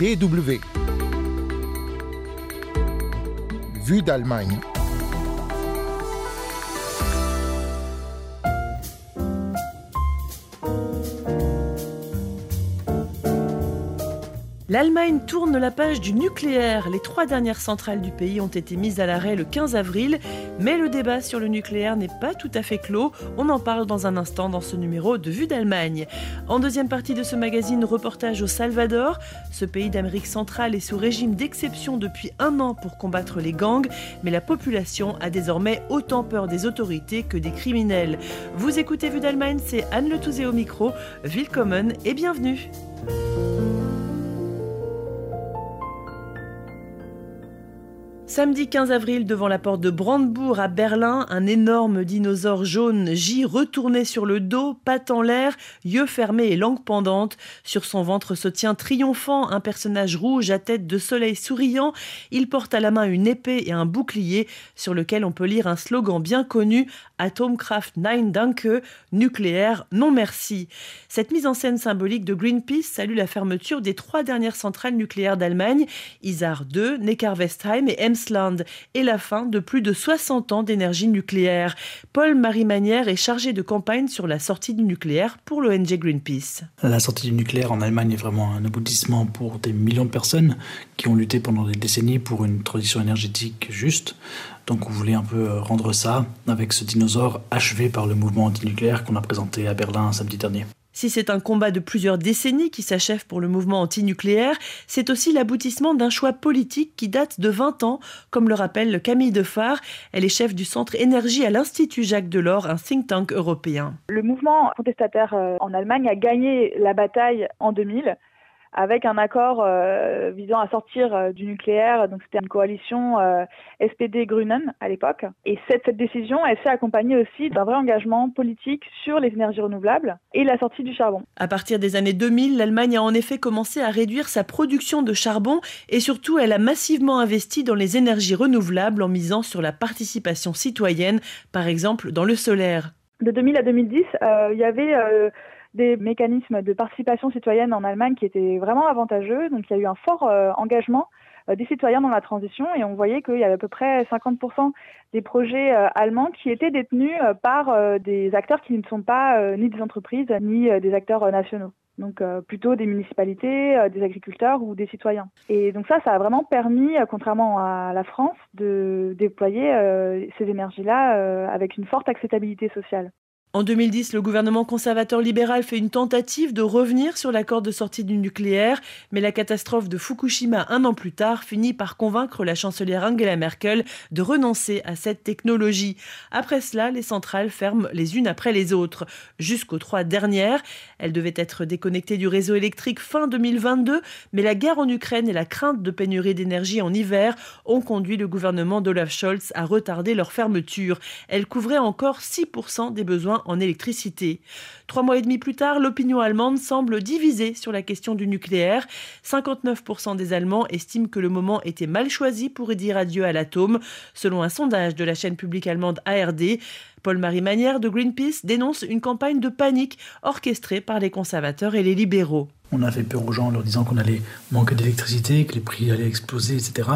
BW. Vue d'Allemagne. L'Allemagne tourne la page du nucléaire. Les trois dernières centrales du pays ont été mises à l'arrêt le 15 avril, mais le débat sur le nucléaire n'est pas tout à fait clos. On en parle dans un instant dans ce numéro de Vue d'Allemagne. En deuxième partie de ce magazine, reportage au Salvador. Ce pays d'Amérique centrale est sous régime d'exception depuis un an pour combattre les gangs, mais la population a désormais autant peur des autorités que des criminels. Vous écoutez Vue d'Allemagne, c'est Anne Le Touzé au micro. Willkommen et bienvenue. Samedi 15 avril, devant la porte de Brandebourg à Berlin, un énorme dinosaure jaune gît retourné sur le dos, pattes en l'air, yeux fermés et langue pendante. Sur son ventre se tient triomphant un personnage rouge à tête de soleil souriant. Il porte à la main une épée et un bouclier sur lequel on peut lire un slogan bien connu Atomkraft Nein Danke, nucléaire non merci. Cette mise en scène symbolique de Greenpeace salue la fermeture des trois dernières centrales nucléaires d'Allemagne, Isar 2, Neckar-Westheim et Et la fin de plus de 60 ans d'énergie nucléaire. Paul-Marie Manière est chargé de campagne sur la sortie du nucléaire pour l'ONG Greenpeace. La sortie du nucléaire en Allemagne est vraiment un aboutissement pour des millions de personnes qui ont lutté pendant des décennies pour une transition énergétique juste. Donc on voulait un peu euh, rendre ça avec ce dinosaure achevé par le mouvement antinucléaire qu'on a présenté à Berlin samedi dernier? Si c'est un combat de plusieurs décennies qui s'achève pour le mouvement antinucléaire, c'est aussi l'aboutissement d'un choix politique qui date de 20 ans, comme le rappelle Camille Defar. Elle est chef du centre énergie à l'Institut Jacques Delors, un think tank européen. Le mouvement contestataire euh, en Allemagne a gagné la bataille en 2000 avec un accord euh, visant à sortir euh, du nucléaire. Donc c'était une coalition euh, SPD-Grünen à l'époque. Et cette, cette décision, elle s'est accompagnée aussi d'un vrai engagement politique sur les énergies renouvelables et la sortie du charbon. À partir des années 2000, l'Allemagne a en effet commencé à réduire sa production de charbon et surtout elle a massivement investi dans les énergies renouvelables en misant sur la participation citoyenne, par exemple dans le solaire. De 2000 à 2010, il y avait des mécanismes de participation citoyenne en Allemagne qui étaient vraiment avantageux. Donc il y a eu un fort euh, engagement euh, des citoyens dans la transition et on voyait qu'il y avait à peu près 50% des projets euh, allemands qui étaient détenus par des acteurs qui ne sont pas ni des entreprises ni des acteurs nationaux. Donc plutôt des municipalités, des agriculteurs ou des citoyens. Et donc ça, ça a vraiment permis, contrairement à la France, de déployer ces énergies-là avec une forte acceptabilité sociale. En 2010, le gouvernement conservateur libéral fait une tentative de revenir sur l'accord de sortie du nucléaire, mais la catastrophe de Fukushima un an plus tard finit par convaincre la chancelière Angela Merkel de renoncer à cette technologie. Après cela, les centrales ferment les unes après les autres. Jusqu'aux trois dernières, elles devaient être déconnectées du réseau électrique fin 2022, mais la guerre en Ukraine et la crainte de pénurie d'énergie en hiver ont conduit le gouvernement d'Olaf Scholz à retarder leur fermeture. Elles couvraient encore 6% des besoins en électricité. Trois mois et demi plus tard, l'opinion allemande semble divisée sur la question du nucléaire. 59% des Allemands estiment que le moment était mal choisi pour dire adieu à l'atome, selon un sondage de la chaîne publique allemande ARD. Paul-Marie Manière de Greenpeace dénonce une campagne de panique orchestrée par les conservateurs et les libéraux. On a fait peur aux gens en leur disant qu'on allait manquer d'électricité, que les prix allaient exploser, etc.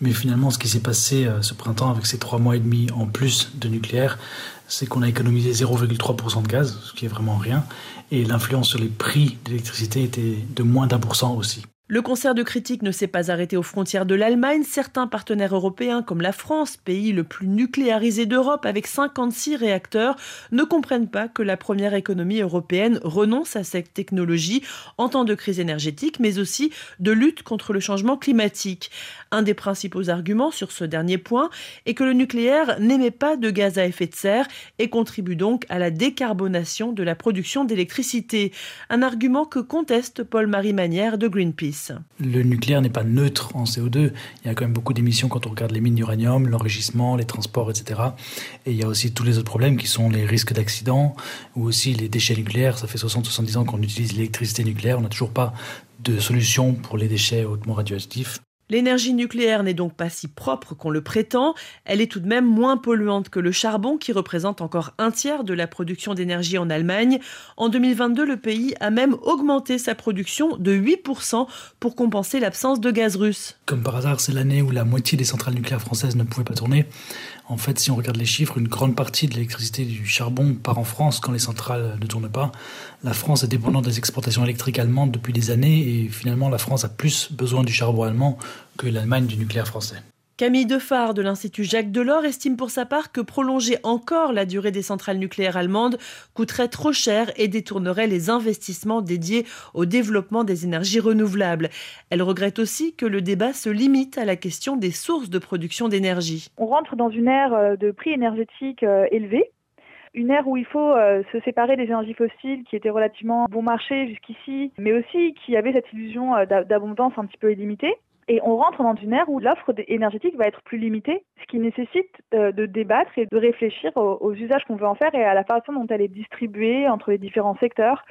Mais finalement, ce qui s'est passé euh, ce printemps avec ces trois mois et demi en plus de nucléaire, c'est qu'on a économisé 0,3% de gaz, ce qui est vraiment rien, et l'influence sur les prix d'électricité était de moins d'un pour cent aussi. Le concert de critiques ne s'est pas arrêté aux frontières de l'Allemagne. Certains partenaires européens, comme la France, pays le plus nucléarisé d'Europe avec 56 réacteurs, ne comprennent pas que la première économie européenne renonce à cette technologie en temps de crise énergétique, mais aussi de lutte contre le changement climatique. Un des principaux arguments sur ce dernier point est que le nucléaire n'émet pas de gaz à effet de serre et contribue donc à la décarbonation de la production d'électricité. Un argument que conteste Paul-Marie Manière de Greenpeace. Le nucléaire n'est pas neutre en CO2. Il y a quand même beaucoup d'émissions quand on regarde les mines d'uranium, l'enrichissement, les transports, etc. Et il y a aussi tous les autres problèmes qui sont les risques d'accident ou aussi les déchets nucléaires. Ça fait 60-70 ans qu'on utilise l'électricité nucléaire. On n'a toujours pas de solution pour les déchets hautement radioactifs. L'énergie nucléaire n'est donc pas si propre qu'on le prétend, elle est tout de même moins polluante que le charbon qui représente encore un tiers de la production d'énergie en Allemagne. En 2022, le pays a même augmenté sa production de 8% pour compenser l'absence de gaz russe. Comme par hasard, c'est l'année où la moitié des centrales nucléaires françaises ne pouvaient pas tourner. En fait, si on regarde les chiffres, une grande partie de l'électricité du charbon part en France quand les centrales ne tournent pas. La France est dépendante des exportations électriques allemandes depuis des années et finalement la France a plus besoin du charbon allemand que l'Allemagne du nucléaire français. Camille Defard de l'Institut Jacques Delors estime pour sa part que prolonger encore la durée des centrales nucléaires allemandes coûterait trop cher et détournerait les investissements dédiés au développement des énergies renouvelables. Elle regrette aussi que le débat se limite à la question des sources de production d'énergie. On rentre dans une ère euh, de prix énergétiques euh, élevés une ère où il faut euh, se séparer des énergies fossiles qui étaient relativement bon marché jusqu'ici, mais aussi qui avait cette illusion d'abondance un petit peu illimitée. Et on rentre dans une ère où l'offre énergétique va être plus limitée, ce qui nécessite euh, de débattre et de réfléchir aux, usages qu'on veut en faire et à la façon dont elle est distribuée entre les différents secteurs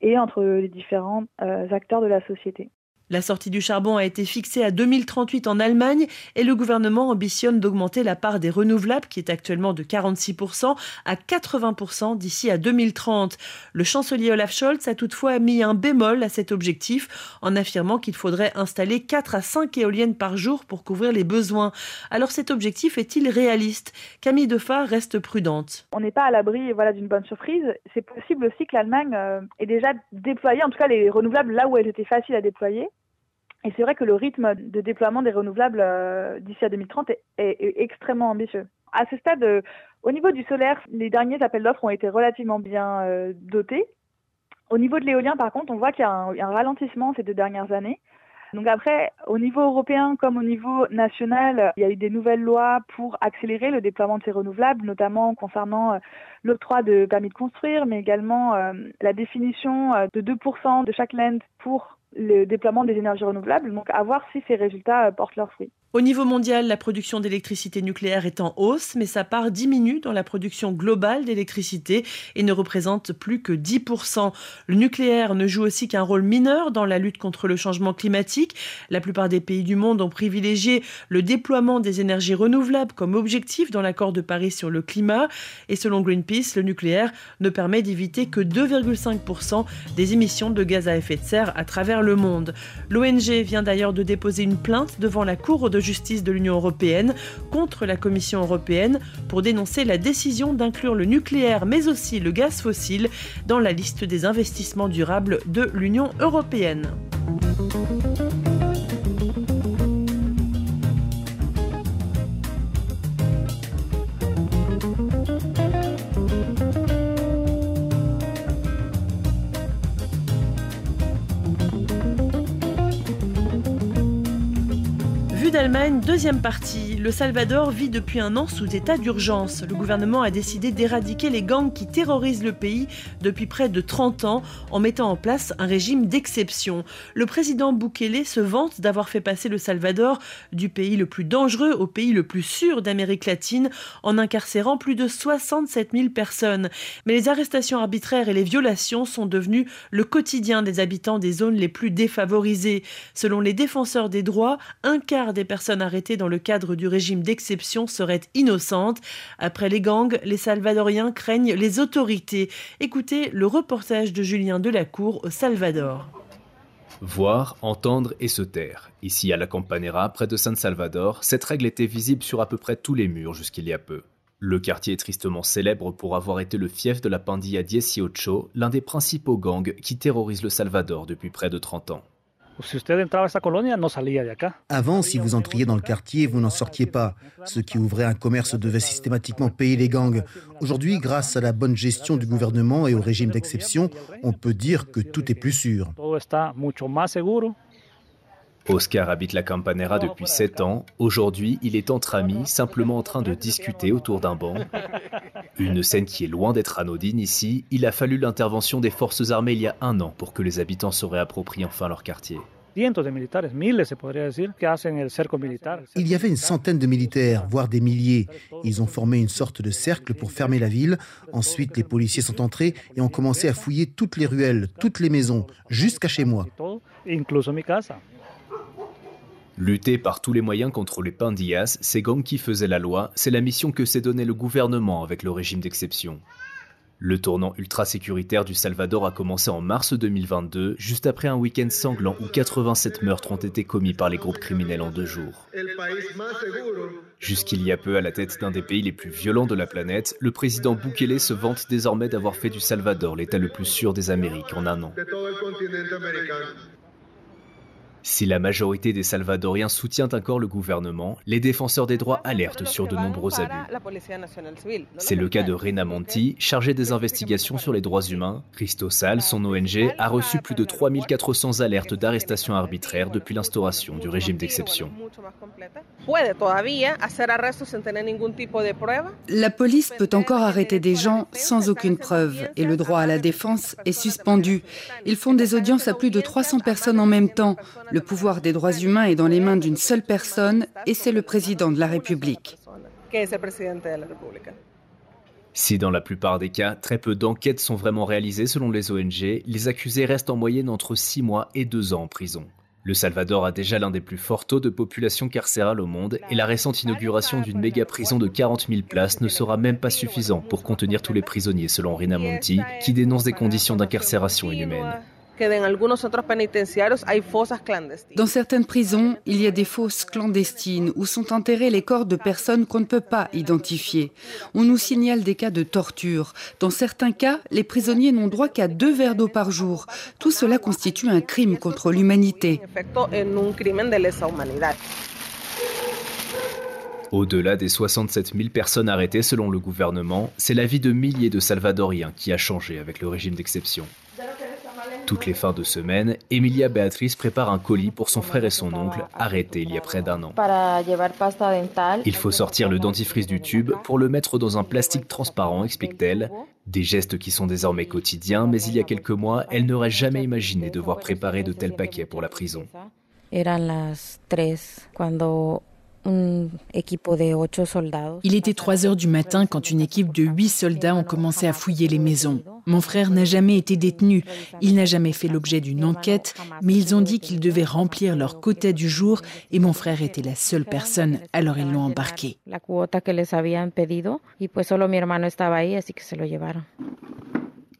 et entre les différents euh, acteurs de la société. La sortie du charbon a été fixée à 2038 en Allemagne et le gouvernement ambitionne d'augmenter la part des renouvelables, qui est actuellement de 46%, à 80% d'ici à 2030. Le chancelier Olaf Scholz a toutefois mis un bémol à cet objectif en affirmant qu'il faudrait installer 4 à 5 éoliennes par jour pour couvrir les besoins. Alors cet objectif est-il réaliste? Camille Defa reste prudente. On n'est pas à l'abri voilà, d'une bonne surprise. C'est possible aussi que l'Allemagne euh, ait déjà déployé, en tout cas les renouvelables là où elles étaient faciles à déployer. Et c'est vrai que le rythme de déploiement des renouvelables euh, d'ici à 2030 est, extrêmement ambitieux. À ce stade, euh, au niveau du solaire, les derniers appels d'offres ont été relativement bien euh, dotés. Au niveau de l'éolien, par contre, on voit qu'il y a un, ralentissement ces deux dernières années. Donc après, au niveau européen comme au niveau national, il y a eu des nouvelles lois pour accélérer le déploiement de ces renouvelables, notamment concernant l'octroi de permis de construire, mais également la définition de 2% de chaque land pour le déploiement des énergies renouvelables. Donc à voir si ces résultats euh, portent leurs fruits. Au niveau mondial, la production d'électricité nucléaire est en hausse, mais sa part diminue dans la production globale d'électricité et ne représente plus que 10%. Le nucléaire ne joue aussi qu'un rôle mineur dans la lutte contre le changement climatique. La plupart des pays du monde ont privilégié le déploiement des énergies renouvelables comme objectif dans l'accord de Paris sur le climat. Et selon Greenpeace, le nucléaire ne permet d'éviter que 2,5% des émissions de gaz à effet de serre à travers le monde. L'ONG vient d'ailleurs de déposer une plainte devant la Cour de justice de l'Union européenne contre la Commission européenne pour dénoncer la décision d'inclure le nucléaire mais aussi le gaz fossile dans la liste des investissements durables de l'Union européenne. Deuxième partie. Le Salvador vit depuis un an sous état d'urgence. Le gouvernement a décidé d'éradiquer les gangs qui terrorisent le pays depuis près de 30 ans en mettant en place un régime d'exception. Le président Bukele se vante d'avoir fait passer le Salvador du pays le plus dangereux au pays le plus sûr d'Amérique latine en incarcérant plus de 67 000 personnes. Mais les arrestations arbitraires et les violations sont devenues le quotidien des habitants des zones les plus défavorisées. Selon les défenseurs des droits, un quart des personnes arrêtées dans le cadre du régime d'exception seraient innocentes. Après les gangs, les Salvadoriens craignent les autorités. Écoutez le reportage de Julien Delacour au Salvador. Voir, entendre et se taire. Ici à la Campanera, près de San Salvador, cette règle était visible sur à peu près tous les murs jusqu'il y a peu. Le quartier est tristement célèbre pour avoir été le fief de la Pandilla Dieciocho, l'un des principaux gangs qui terrorisent le Salvador depuis près de 30 ans. Avant, si vous entriez dans le quartier, vous n'en sortiez pas. Ceux qui ouvraient un commerce devaient systématiquement payer les gangs. Aujourd'hui, grâce à la bonne gestion du gouvernement et au régime d'exception, on peut dire que tout est plus sûr. Oscar habite la Campanera depuis 7 ans. Aujourd'hui, il est entre amis, simplement en train de discuter autour d'un banc. Une scène qui est loin d'être anodine ici. Il a fallu l'intervention des forces armées il y a un an pour que les habitants se réapproprient enfin leur quartier. Il y avait une centaine de militaires, voire des milliers. Ils ont formé une sorte de cercle pour fermer la ville. Ensuite, les policiers sont entrés et ont commencé à fouiller toutes les ruelles, toutes les maisons, jusqu'à chez moi. Lutter par tous les moyens contre les pandillas, ces gangs qui faisaient la loi, c'est la mission que s'est donnée le gouvernement avec le régime d'exception. Le tournant ultra-sécuritaire du Salvador a commencé en mars 2022, juste après un week-end sanglant où 87 meurtres ont été commis par les groupes criminels en deux jours. Jusqu'il y a peu à la tête d'un des pays les plus violents de la planète, le président Bukele se vante désormais d'avoir fait du Salvador l'état le plus sûr des Amériques en un an. Si la majorité des Salvadoriens soutient encore le gouvernement, les défenseurs des droits alertent sur de nombreux abus. C'est le cas de Rena Monti, chargée des investigations sur les droits humains. Christo Sal, son ONG, a reçu plus de 3400 alertes d'arrestation arbitraire depuis l'instauration du régime d'exception. La police peut encore arrêter des gens sans aucune preuve et le droit à la défense est suspendu. Ils font des audiences à plus de 300 personnes en même temps. Le pouvoir des droits humains est dans les mains d'une seule personne et c'est le président de la République. Si dans la plupart des cas, très peu d'enquêtes sont vraiment réalisées selon les ONG, les accusés restent en moyenne entre 6 mois et 2 ans en prison. Le Salvador a déjà l'un des plus forts taux de population carcérale au monde et la récente inauguration d'une méga prison de 40 000 places ne sera même pas suffisant pour contenir tous les prisonniers selon Rina Monti, qui dénonce des conditions d'incarcération inhumaines. Dans certaines prisons, il y a des fosses clandestines où sont enterrés les corps de personnes qu'on ne peut pas identifier. On nous signale des cas de torture. Dans certains cas, les prisonniers n'ont droit qu'à deux verres d'eau par jour. Tout cela constitue un crime contre l'humanité. Au-delà des 67 000 personnes arrêtées selon le gouvernement, c'est la vie de milliers de Salvadoriens qui a changé avec le régime d'exception. Toutes les fins de semaine, Emilia Beatrice prépare un colis pour son frère et son oncle, arrêtés il y a près d'un an. Il faut sortir le dentifrice du tube pour le mettre dans un plastique transparent, explique-t-elle. Des gestes qui sont désormais quotidiens, mais il y a quelques mois, elle n'aurait jamais imaginé devoir préparer de tels paquets pour la prison. Il était 3 heures du matin quand une équipe de 8 soldats ont commencé à fouiller les maisons. Mon frère n'a jamais été détenu, il n'a jamais fait l'objet d'une enquête, mais ils ont dit qu'ils devaient remplir leur quota du jour et mon frère était la seule personne, alors ils l'ont embarqué.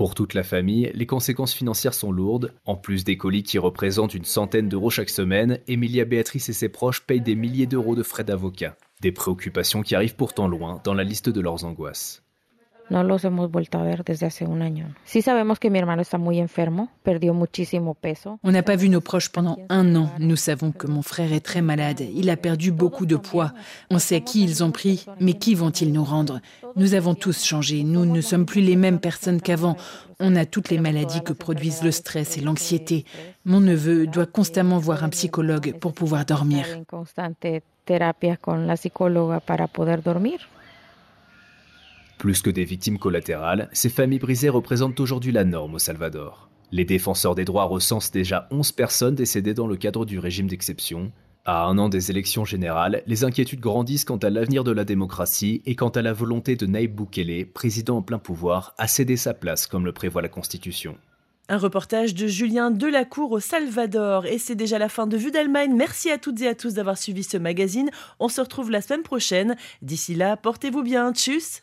Pour toute la famille, les conséquences financières sont lourdes. En plus des colis qui représentent une centaine d'euros chaque semaine, Emilia Béatrice et ses proches payent des milliers d'euros de frais d'avocat. Des préoccupations qui arrivent pourtant loin dans la liste de leurs angoisses. On n'a pas vu nos proches pendant un an. Nous savons que mon frère est très malade. Il a perdu beaucoup de poids. On sait qui ils ont pris, mais qui vont-ils nous rendre? Nous avons tous changé. Nous ne sommes plus les mêmes personnes qu'avant. On a toutes les maladies que produisent le stress et l'anxiété. Mon neveu doit constamment voir un psychologue pour pouvoir dormir. Plus que des victimes collatérales, ces familles brisées représentent aujourd'hui la norme au Salvador. Les défenseurs des droits recensent déjà 11 personnes décédées dans le cadre du régime d'exception. À un an des élections générales, les inquiétudes grandissent quant à l'avenir de la démocratie et quant à la volonté de Naïb Boukele, président en plein pouvoir, à céder sa place comme le prévoit la Constitution. Un reportage de Julien Delacour au Salvador. Et c'est déjà la fin de Vue d'Allemagne. Merci à toutes et à tous d'avoir suivi ce magazine. On se retrouve la semaine prochaine. D'ici là, portez-vous bien. Tchuss